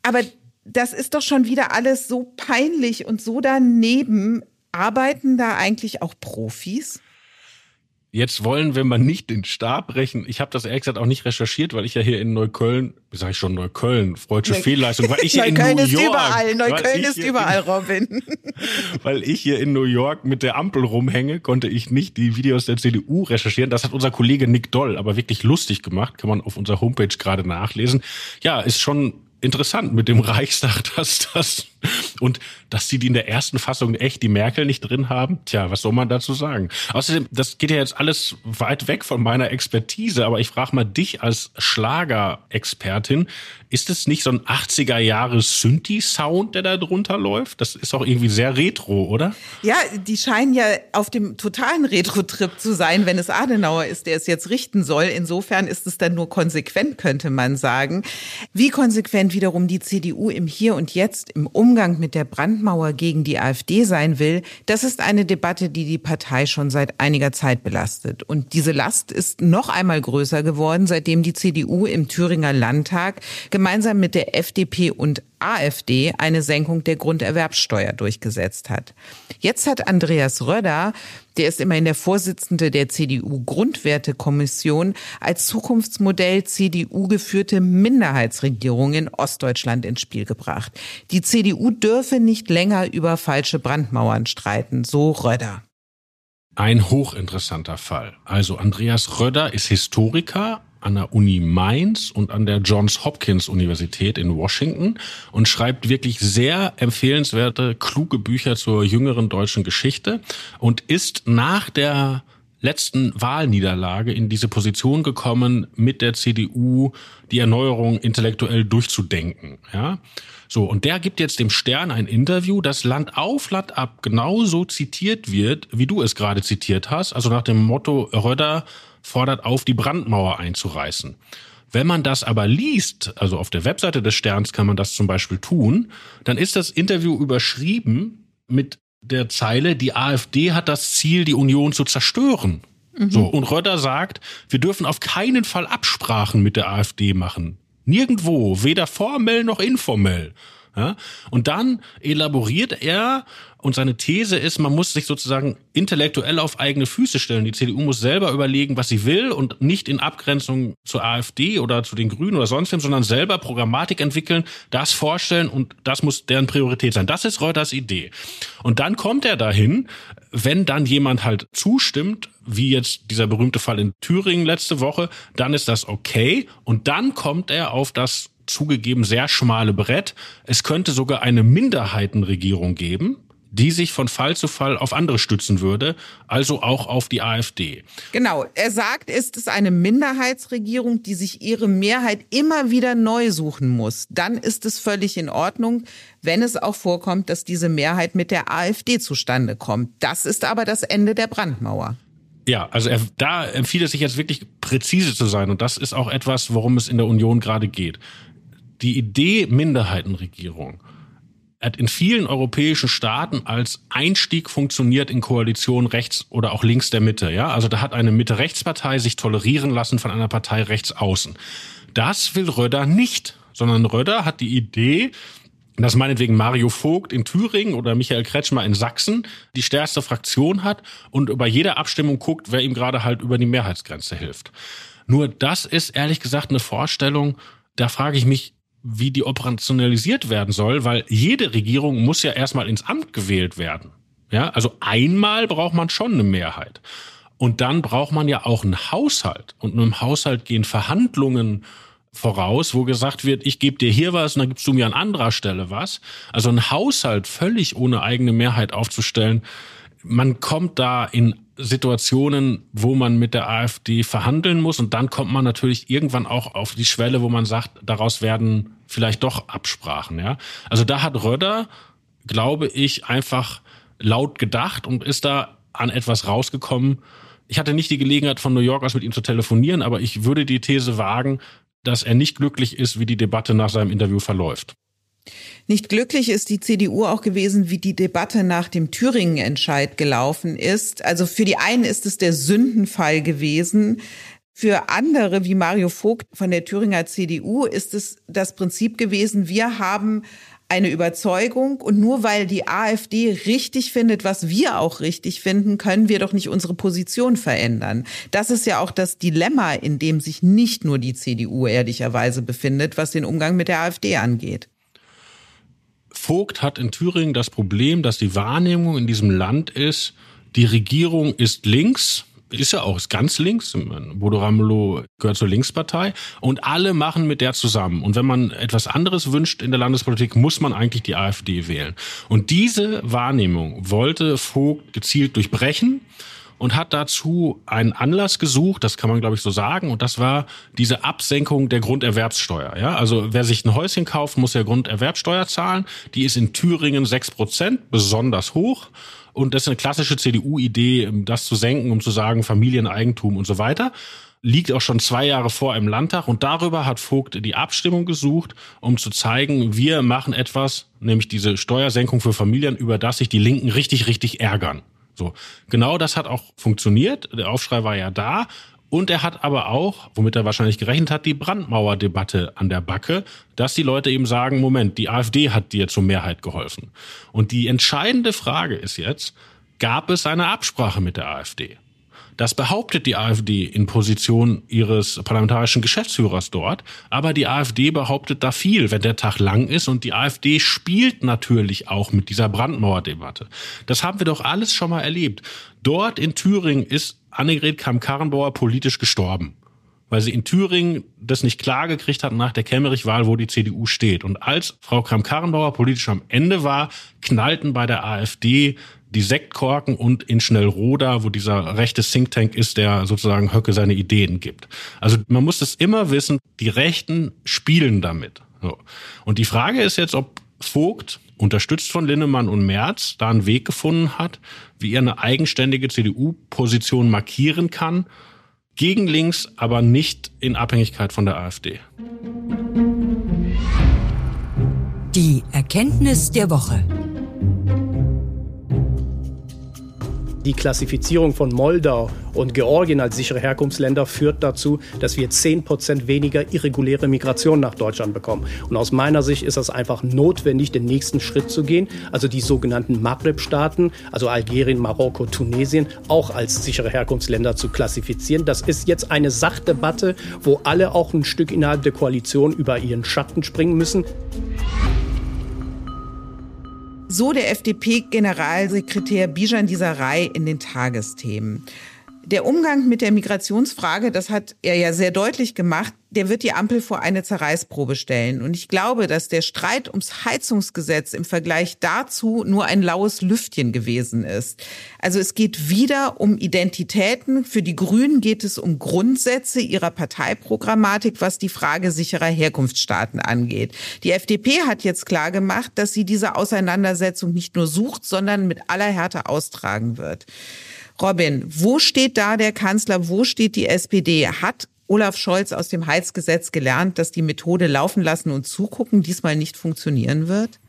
aber das ist doch schon wieder alles so peinlich und so daneben. Arbeiten da eigentlich auch Profis? Jetzt wollen wir mal nicht den Stab brechen. Ich habe das ehrlich gesagt auch nicht recherchiert, weil ich ja hier in Neukölln, wie sage ich schon Neukölln, freudsche Neu Fehlleistung, weil ich hier in New York. Ist überall, Neukölln ist überall, Robin. weil ich hier in New York mit der Ampel rumhänge, konnte ich nicht die Videos der CDU recherchieren. Das hat unser Kollege Nick Doll aber wirklich lustig gemacht, kann man auf unserer Homepage gerade nachlesen. Ja, ist schon interessant mit dem Reichstag, dass das Und dass sie die in der ersten Fassung echt die Merkel nicht drin haben, tja, was soll man dazu sagen? Außerdem, das geht ja jetzt alles weit weg von meiner Expertise, aber ich frage mal dich als Schlagerexpertin, ist es nicht so ein 80er Jahre Synthi-Sound, der da drunter läuft? Das ist auch irgendwie sehr retro, oder? Ja, die scheinen ja auf dem totalen Retro-Trip zu sein, wenn es Adenauer ist, der es jetzt richten soll. Insofern ist es dann nur konsequent, könnte man sagen. Wie konsequent wiederum die CDU im Hier und Jetzt im Umgang mit der Brandmauer gegen die AfD sein will, das ist eine Debatte, die die Partei schon seit einiger Zeit belastet. Und diese Last ist noch einmal größer geworden, seitdem die CDU im Thüringer Landtag gemeinsam mit der FDP und AfD eine Senkung der Grunderwerbsteuer durchgesetzt hat. Jetzt hat Andreas Röder, der ist immerhin der Vorsitzende der CDU-Grundwertekommission, als Zukunftsmodell CDU geführte Minderheitsregierung in Ostdeutschland ins Spiel gebracht. Die CDU dürfe nicht länger über falsche Brandmauern streiten, so Röder. Ein hochinteressanter Fall. Also Andreas Röder ist Historiker, an der Uni Mainz und an der Johns Hopkins Universität in Washington und schreibt wirklich sehr empfehlenswerte, kluge Bücher zur jüngeren deutschen Geschichte und ist nach der letzten Wahlniederlage in diese Position gekommen, mit der CDU die Erneuerung intellektuell durchzudenken. Ja, so und der gibt jetzt dem Stern ein Interview, das Land auf Land ab genauso zitiert wird, wie du es gerade zitiert hast, also nach dem Motto Röder fordert auf, die Brandmauer einzureißen. Wenn man das aber liest, also auf der Webseite des Sterns kann man das zum Beispiel tun, dann ist das Interview überschrieben mit der Zeile, die AfD hat das Ziel, die Union zu zerstören. Mhm. So. Und Röder sagt, wir dürfen auf keinen Fall Absprachen mit der AfD machen. Nirgendwo, weder formell noch informell. Ja? Und dann elaboriert er und seine These ist, man muss sich sozusagen intellektuell auf eigene Füße stellen. Die CDU muss selber überlegen, was sie will und nicht in Abgrenzung zur AfD oder zu den Grünen oder sonst wem, sondern selber Programmatik entwickeln, das vorstellen und das muss deren Priorität sein. Das ist Reuters Idee. Und dann kommt er dahin, wenn dann jemand halt zustimmt, wie jetzt dieser berühmte Fall in Thüringen letzte Woche, dann ist das okay. Und dann kommt er auf das zugegeben sehr schmale Brett. Es könnte sogar eine Minderheitenregierung geben die sich von Fall zu Fall auf andere stützen würde, also auch auf die AfD. Genau, er sagt, ist es eine Minderheitsregierung, die sich ihre Mehrheit immer wieder neu suchen muss. Dann ist es völlig in Ordnung, wenn es auch vorkommt, dass diese Mehrheit mit der AfD zustande kommt. Das ist aber das Ende der Brandmauer. Ja, also er, da empfiehlt es sich jetzt wirklich präzise zu sein und das ist auch etwas, worum es in der Union gerade geht. Die Idee Minderheitenregierung hat in vielen europäischen Staaten als Einstieg funktioniert in Koalition rechts oder auch links der Mitte. Ja, also da hat eine Mitte-Rechtspartei sich tolerieren lassen von einer Partei rechts außen. Das will Röder nicht, sondern Röder hat die Idee, dass meinetwegen Mario Vogt in Thüringen oder Michael Kretschmer in Sachsen die stärkste Fraktion hat und über jede Abstimmung guckt, wer ihm gerade halt über die Mehrheitsgrenze hilft. Nur das ist ehrlich gesagt eine Vorstellung, da frage ich mich, wie die operationalisiert werden soll, weil jede Regierung muss ja erstmal ins Amt gewählt werden. Ja, also einmal braucht man schon eine Mehrheit. Und dann braucht man ja auch einen Haushalt. Und nur im Haushalt gehen Verhandlungen voraus, wo gesagt wird, ich gebe dir hier was und dann gibst du mir an anderer Stelle was. Also ein Haushalt völlig ohne eigene Mehrheit aufzustellen, man kommt da in Situationen, wo man mit der AfD verhandeln muss und dann kommt man natürlich irgendwann auch auf die Schwelle, wo man sagt, daraus werden vielleicht doch Absprachen, ja. Also da hat Röder, glaube ich, einfach laut gedacht und ist da an etwas rausgekommen. Ich hatte nicht die Gelegenheit, von New York aus mit ihm zu telefonieren, aber ich würde die These wagen, dass er nicht glücklich ist, wie die Debatte nach seinem Interview verläuft. Nicht glücklich ist die CDU auch gewesen, wie die Debatte nach dem Thüringen-Entscheid gelaufen ist. Also für die einen ist es der Sündenfall gewesen. Für andere, wie Mario Vogt von der Thüringer CDU, ist es das Prinzip gewesen, wir haben eine Überzeugung und nur weil die AfD richtig findet, was wir auch richtig finden, können wir doch nicht unsere Position verändern. Das ist ja auch das Dilemma, in dem sich nicht nur die CDU ehrlicherweise befindet, was den Umgang mit der AfD angeht. Vogt hat in Thüringen das Problem, dass die Wahrnehmung in diesem Land ist, die Regierung ist links, ist ja auch ist ganz links. Bodo Ramelow gehört zur Linkspartei und alle machen mit der zusammen. Und wenn man etwas anderes wünscht in der Landespolitik, muss man eigentlich die AfD wählen. Und diese Wahrnehmung wollte Vogt gezielt durchbrechen und hat dazu einen Anlass gesucht, das kann man glaube ich so sagen, und das war diese Absenkung der Grunderwerbssteuer. Ja, also wer sich ein Häuschen kauft, muss ja Grunderwerbssteuer zahlen. Die ist in Thüringen sechs Prozent, besonders hoch. Und das ist eine klassische CDU-Idee, das zu senken, um zu sagen Familieneigentum und so weiter liegt auch schon zwei Jahre vor im Landtag und darüber hat Vogt die Abstimmung gesucht, um zu zeigen, wir machen etwas, nämlich diese Steuersenkung für Familien, über das sich die Linken richtig, richtig ärgern. So, genau das hat auch funktioniert. Der Aufschrei war ja da. Und er hat aber auch, womit er wahrscheinlich gerechnet hat, die Brandmauerdebatte an der Backe, dass die Leute eben sagen, Moment, die AfD hat dir zur Mehrheit geholfen. Und die entscheidende Frage ist jetzt, gab es eine Absprache mit der AfD? Das behauptet die AfD in Position ihres parlamentarischen Geschäftsführers dort. Aber die AfD behauptet da viel, wenn der Tag lang ist. Und die AfD spielt natürlich auch mit dieser Brandmauerdebatte. Das haben wir doch alles schon mal erlebt. Dort in Thüringen ist Annegret Kamm-Karrenbauer politisch gestorben weil sie in Thüringen das nicht klar gekriegt hat nach der Kemmerich-Wahl, wo die CDU steht. Und als Frau Kramp-Karrenbauer politisch am Ende war, knallten bei der AfD die Sektkorken und in Schnellroda, wo dieser rechte Think Tank ist, der sozusagen Höcke seine Ideen gibt. Also man muss es immer wissen, die Rechten spielen damit. So. Und die Frage ist jetzt, ob Vogt, unterstützt von Linnemann und Merz, da einen Weg gefunden hat, wie er eine eigenständige CDU-Position markieren kann, gegen links, aber nicht in Abhängigkeit von der AfD. Die Erkenntnis der Woche. Die Klassifizierung von Moldau und Georgien als sichere Herkunftsländer führt dazu, dass wir 10 Prozent weniger irreguläre Migration nach Deutschland bekommen. Und aus meiner Sicht ist das einfach notwendig, den nächsten Schritt zu gehen, also die sogenannten Maghreb-Staaten, also Algerien, Marokko, Tunesien, auch als sichere Herkunftsländer zu klassifizieren. Das ist jetzt eine Sachdebatte, wo alle auch ein Stück innerhalb der Koalition über ihren Schatten springen müssen. So der FDP-Generalsekretär Bijan Disarei in den Tagesthemen. Der Umgang mit der Migrationsfrage, das hat er ja sehr deutlich gemacht, der wird die Ampel vor eine Zerreißprobe stellen. Und ich glaube, dass der Streit ums Heizungsgesetz im Vergleich dazu nur ein laues Lüftchen gewesen ist. Also es geht wieder um Identitäten. Für die Grünen geht es um Grundsätze ihrer Parteiprogrammatik, was die Frage sicherer Herkunftsstaaten angeht. Die FDP hat jetzt klar gemacht, dass sie diese Auseinandersetzung nicht nur sucht, sondern mit aller Härte austragen wird. Robin, wo steht da der Kanzler? Wo steht die SPD? Hat Olaf Scholz aus dem Heizgesetz gelernt, dass die Methode laufen lassen und zugucken diesmal nicht funktionieren wird?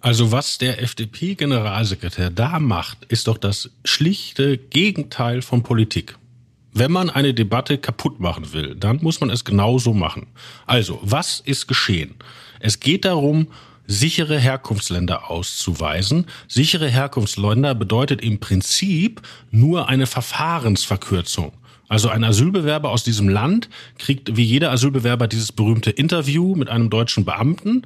Also was der FDP-Generalsekretär da macht, ist doch das schlichte Gegenteil von Politik. Wenn man eine Debatte kaputt machen will, dann muss man es genauso machen. Also, was ist geschehen? Es geht darum, sichere Herkunftsländer auszuweisen. Sichere Herkunftsländer bedeutet im Prinzip nur eine Verfahrensverkürzung. Also ein Asylbewerber aus diesem Land kriegt wie jeder Asylbewerber dieses berühmte Interview mit einem deutschen Beamten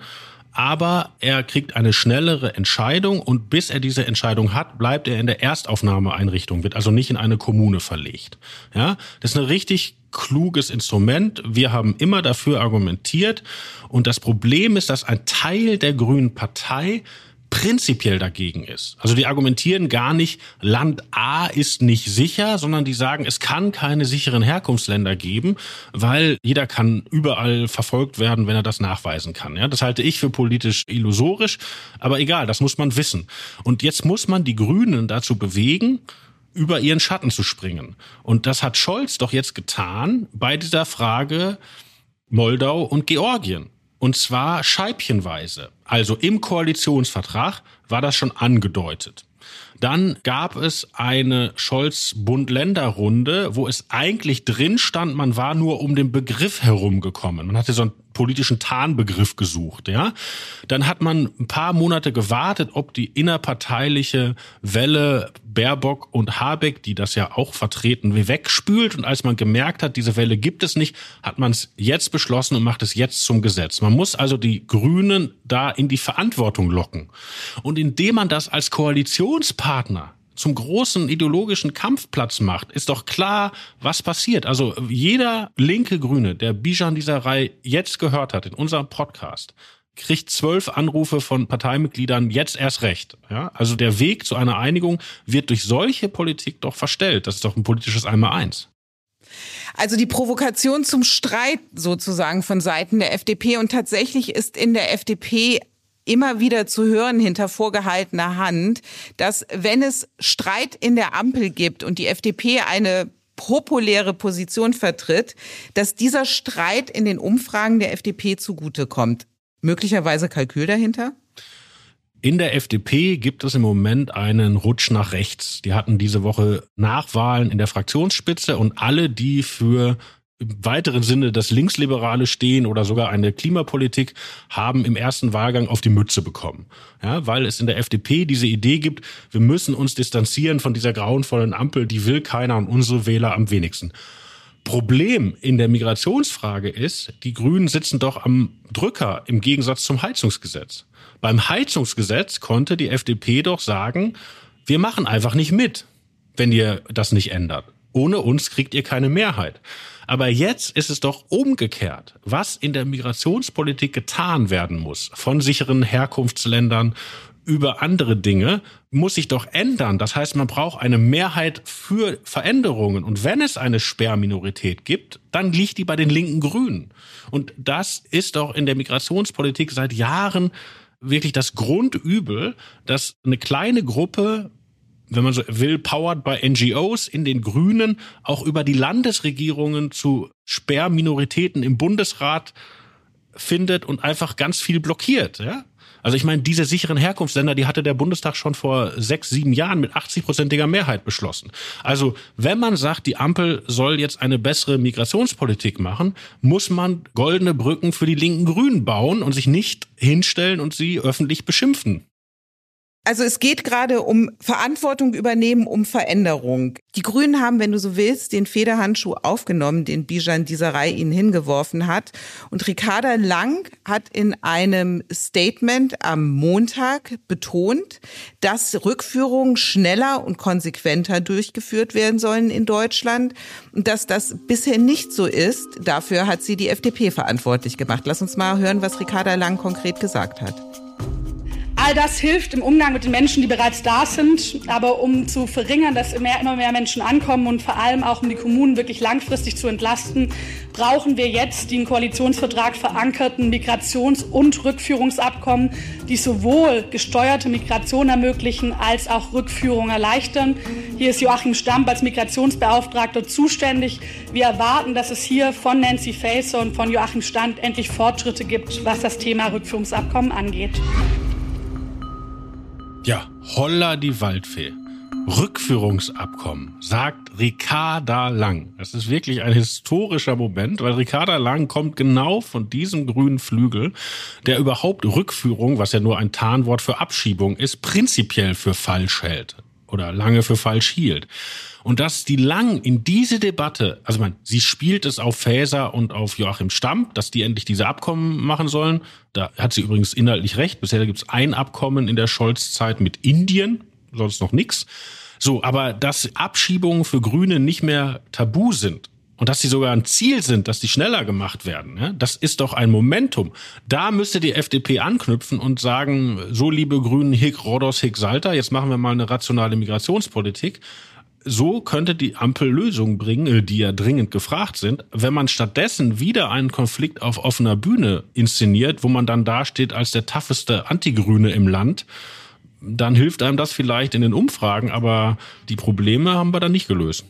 aber er kriegt eine schnellere Entscheidung und bis er diese Entscheidung hat, bleibt er in der Erstaufnahmeeinrichtung, wird also nicht in eine Kommune verlegt. Ja, das ist ein richtig kluges Instrument. Wir haben immer dafür argumentiert und das Problem ist, dass ein Teil der Grünen Partei prinzipiell dagegen ist. Also die argumentieren gar nicht, Land A ist nicht sicher, sondern die sagen, es kann keine sicheren Herkunftsländer geben, weil jeder kann überall verfolgt werden, wenn er das nachweisen kann. Ja, das halte ich für politisch illusorisch, aber egal, das muss man wissen. Und jetzt muss man die Grünen dazu bewegen, über ihren Schatten zu springen. Und das hat Scholz doch jetzt getan bei dieser Frage Moldau und Georgien. Und zwar scheibchenweise. Also im Koalitionsvertrag war das schon angedeutet. Dann gab es eine Scholz-Bund-Länder-Runde, wo es eigentlich drin stand, man war nur um den Begriff herumgekommen. Man hatte so einen politischen Tarnbegriff gesucht, ja. Dann hat man ein paar Monate gewartet, ob die innerparteiliche Welle Baerbock und Habeck, die das ja auch vertreten, wegspült. Und als man gemerkt hat, diese Welle gibt es nicht, hat man es jetzt beschlossen und macht es jetzt zum Gesetz. Man muss also die Grünen da in die Verantwortung locken. Und indem man das als Koalitionspartner zum großen ideologischen Kampfplatz macht, ist doch klar, was passiert. Also jeder linke Grüne, der Bijan dieser Reihe jetzt gehört hat in unserem Podcast, kriegt zwölf Anrufe von Parteimitgliedern jetzt erst recht. Ja? Also der Weg zu einer Einigung wird durch solche Politik doch verstellt. Das ist doch ein politisches Einmaleins. Also die Provokation zum Streit sozusagen von Seiten der FDP und tatsächlich ist in der FDP immer wieder zu hören hinter vorgehaltener Hand, dass wenn es Streit in der Ampel gibt und die FDP eine populäre Position vertritt, dass dieser Streit in den Umfragen der FDP zugutekommt. Möglicherweise Kalkül dahinter? In der FDP gibt es im Moment einen Rutsch nach rechts. Die hatten diese Woche Nachwahlen in der Fraktionsspitze und alle, die für im weiteren Sinne das Linksliberale stehen oder sogar eine Klimapolitik haben im ersten Wahlgang auf die Mütze bekommen. Ja, weil es in der FDP diese Idee gibt, wir müssen uns distanzieren von dieser grauenvollen Ampel, die will keiner und unsere Wähler am wenigsten. Problem in der Migrationsfrage ist, die Grünen sitzen doch am Drücker im Gegensatz zum Heizungsgesetz. Beim Heizungsgesetz konnte die FDP doch sagen, wir machen einfach nicht mit, wenn ihr das nicht ändert. Ohne uns kriegt ihr keine Mehrheit. Aber jetzt ist es doch umgekehrt, was in der Migrationspolitik getan werden muss von sicheren Herkunftsländern über andere Dinge, muss sich doch ändern. Das heißt, man braucht eine Mehrheit für Veränderungen. Und wenn es eine Sperrminorität gibt, dann liegt die bei den linken Grünen. Und das ist doch in der Migrationspolitik seit Jahren wirklich das Grundübel, dass eine kleine Gruppe wenn man so will, powered by NGOs in den Grünen auch über die Landesregierungen zu Sperrminoritäten im Bundesrat findet und einfach ganz viel blockiert. Ja? Also ich meine, diese sicheren Herkunftsländer, die hatte der Bundestag schon vor sechs, sieben Jahren mit 80-prozentiger Mehrheit beschlossen. Also wenn man sagt, die Ampel soll jetzt eine bessere Migrationspolitik machen, muss man goldene Brücken für die linken Grünen bauen und sich nicht hinstellen und sie öffentlich beschimpfen. Also es geht gerade um Verantwortung übernehmen, um Veränderung. Die Grünen haben, wenn du so willst, den Federhandschuh aufgenommen, den Bijan Dieserei ihnen hingeworfen hat. Und Ricarda Lang hat in einem Statement am Montag betont, dass Rückführungen schneller und konsequenter durchgeführt werden sollen in Deutschland und dass das bisher nicht so ist. Dafür hat sie die FDP verantwortlich gemacht. Lass uns mal hören, was Ricarda Lang konkret gesagt hat. All das hilft im Umgang mit den Menschen, die bereits da sind. Aber um zu verringern, dass immer mehr Menschen ankommen und vor allem auch um die Kommunen wirklich langfristig zu entlasten, brauchen wir jetzt die im Koalitionsvertrag verankerten Migrations- und Rückführungsabkommen, die sowohl gesteuerte Migration ermöglichen als auch Rückführung erleichtern. Hier ist Joachim Stamp als Migrationsbeauftragter zuständig. Wir erwarten, dass es hier von Nancy Faeser und von Joachim Stamp endlich Fortschritte gibt, was das Thema Rückführungsabkommen angeht. Ja, holla die Waldfee. Rückführungsabkommen, sagt Ricarda Lang. Das ist wirklich ein historischer Moment, weil Ricarda Lang kommt genau von diesem grünen Flügel, der überhaupt Rückführung, was ja nur ein Tarnwort für Abschiebung ist, prinzipiell für falsch hält oder lange für falsch hielt. Und dass die Lang in diese Debatte, also man, sie spielt es auf Faeser und auf Joachim Stamm, dass die endlich diese Abkommen machen sollen. Da hat sie übrigens inhaltlich recht. Bisher gibt es ein Abkommen in der Scholz-Zeit mit Indien, sonst noch nix. So, aber dass Abschiebungen für Grüne nicht mehr tabu sind und dass sie sogar ein Ziel sind, dass die schneller gemacht werden, ja, das ist doch ein Momentum. Da müsste die FDP anknüpfen und sagen, so liebe Grünen, Hick, Rodos, Hick, Salter, jetzt machen wir mal eine rationale Migrationspolitik so könnte die Ampel Lösungen bringen, äh, die ja dringend gefragt sind, wenn man stattdessen wieder einen Konflikt auf offener Bühne inszeniert, wo man dann dasteht als der tougheste Antigrüne im Land, dann hilft einem das vielleicht in den Umfragen, aber die Probleme haben wir dann nicht gelöst.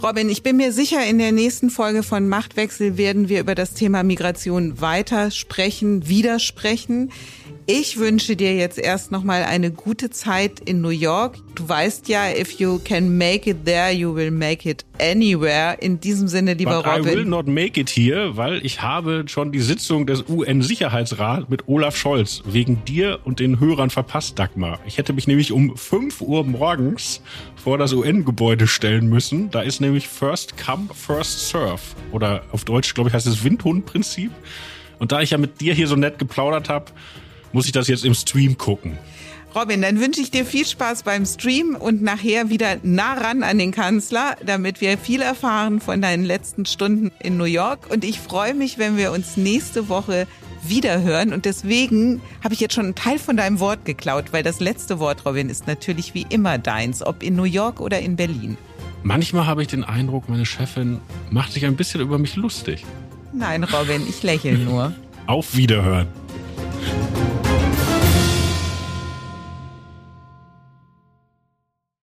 Robin, ich bin mir sicher, in der nächsten Folge von Machtwechsel werden wir über das Thema Migration weiter sprechen, widersprechen. Ich wünsche dir jetzt erst nochmal eine gute Zeit in New York. Du weißt ja, if you can make it there, you will make it anywhere. In diesem Sinne, lieber But Robin. I will not make it here, weil ich habe schon die Sitzung des UN-Sicherheitsrats mit Olaf Scholz wegen dir und den Hörern verpasst, Dagmar. Ich hätte mich nämlich um 5 Uhr morgens vor das UN-Gebäude stellen müssen. Da ist nämlich First Come, First Serve. Oder auf Deutsch, glaube ich, heißt es Windhund-Prinzip. Und da ich ja mit dir hier so nett geplaudert habe, muss ich das jetzt im Stream gucken. Robin, dann wünsche ich dir viel Spaß beim Stream und nachher wieder nah ran an den Kanzler, damit wir viel erfahren von deinen letzten Stunden in New York. Und ich freue mich, wenn wir uns nächste Woche wiederhören. Und deswegen habe ich jetzt schon einen Teil von deinem Wort geklaut, weil das letzte Wort, Robin, ist natürlich wie immer deins, ob in New York oder in Berlin. Manchmal habe ich den Eindruck, meine Chefin macht sich ein bisschen über mich lustig. Nein, Robin, ich lächle nur. Auf Wiederhören.